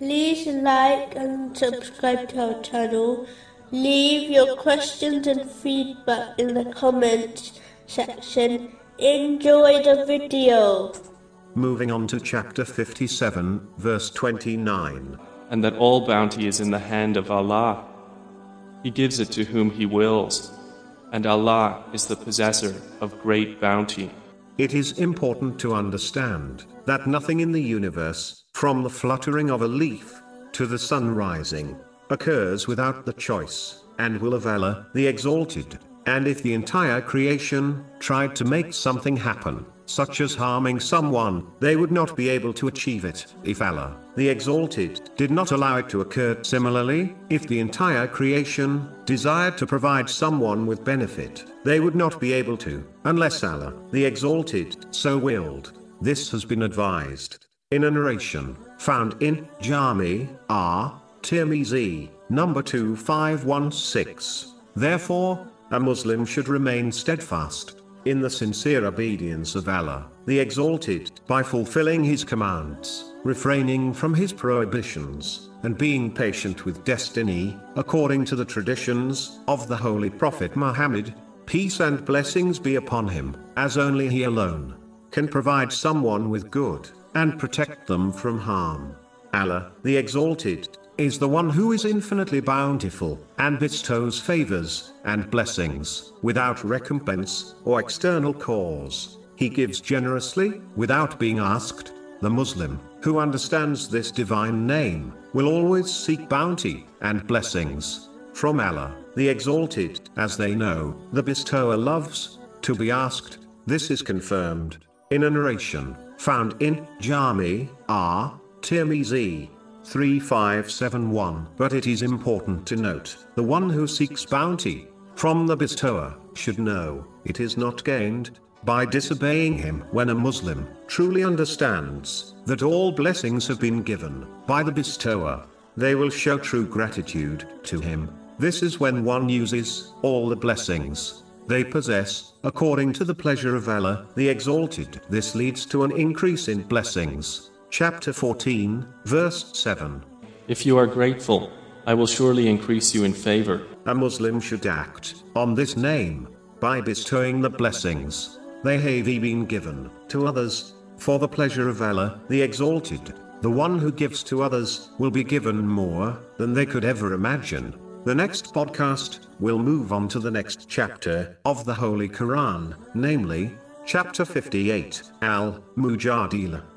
like and subscribe to our channel. Leave your questions and feedback in the comments section. Enjoy the video. Moving on to chapter 57, verse 29. and that all bounty is in the hand of Allah. He gives it to whom He wills, and Allah is the possessor of great bounty. It is important to understand that nothing in the universe, from the fluttering of a leaf to the sun rising, occurs without the choice and will of Allah, the Exalted. And if the entire creation tried to make something happen, such as harming someone, they would not be able to achieve it if Allah, the Exalted, did not allow it to occur. Similarly, if the entire creation desired to provide someone with benefit, they would not be able to, unless Allah, the Exalted, so willed. This has been advised in a narration found in Jami R. Tirmizi, number 2516. Therefore, a Muslim should remain steadfast in the sincere obedience of Allah, the Exalted, by fulfilling His commands, refraining from His prohibitions, and being patient with destiny, according to the traditions of the Holy Prophet Muhammad, peace and blessings be upon him, as only He alone can provide someone with good, and protect them from harm. Allah, the Exalted, is the one who is infinitely bountiful, and bestows favors and blessings, without recompense or external cause. He gives generously, without being asked. The Muslim, who understands this divine name, will always seek bounty and blessings from Allah, the Exalted, as they know, the bestower loves to be asked. This is confirmed in a narration found in Jami R. Tirmizi 3571. But it is important to note, the one who seeks bounty from the bestower should know it is not gained by disobeying him. When a Muslim truly understands that all blessings have been given by the bestower, they will show true gratitude to him. This is when one uses all the blessings they possess, according to the pleasure of Allah, the Exalted. This leads to an increase in blessings chapter 14, verse 7. If you are grateful, I will surely increase you in favor. A Muslim should act on this name by bestowing the blessings they have been given to others for the pleasure of Allah, the Exalted. The one who gives to others will be given more than they could ever imagine. The next podcast will move on to the next chapter of the Holy Quran, namely, chapter 58, Al Mujadila.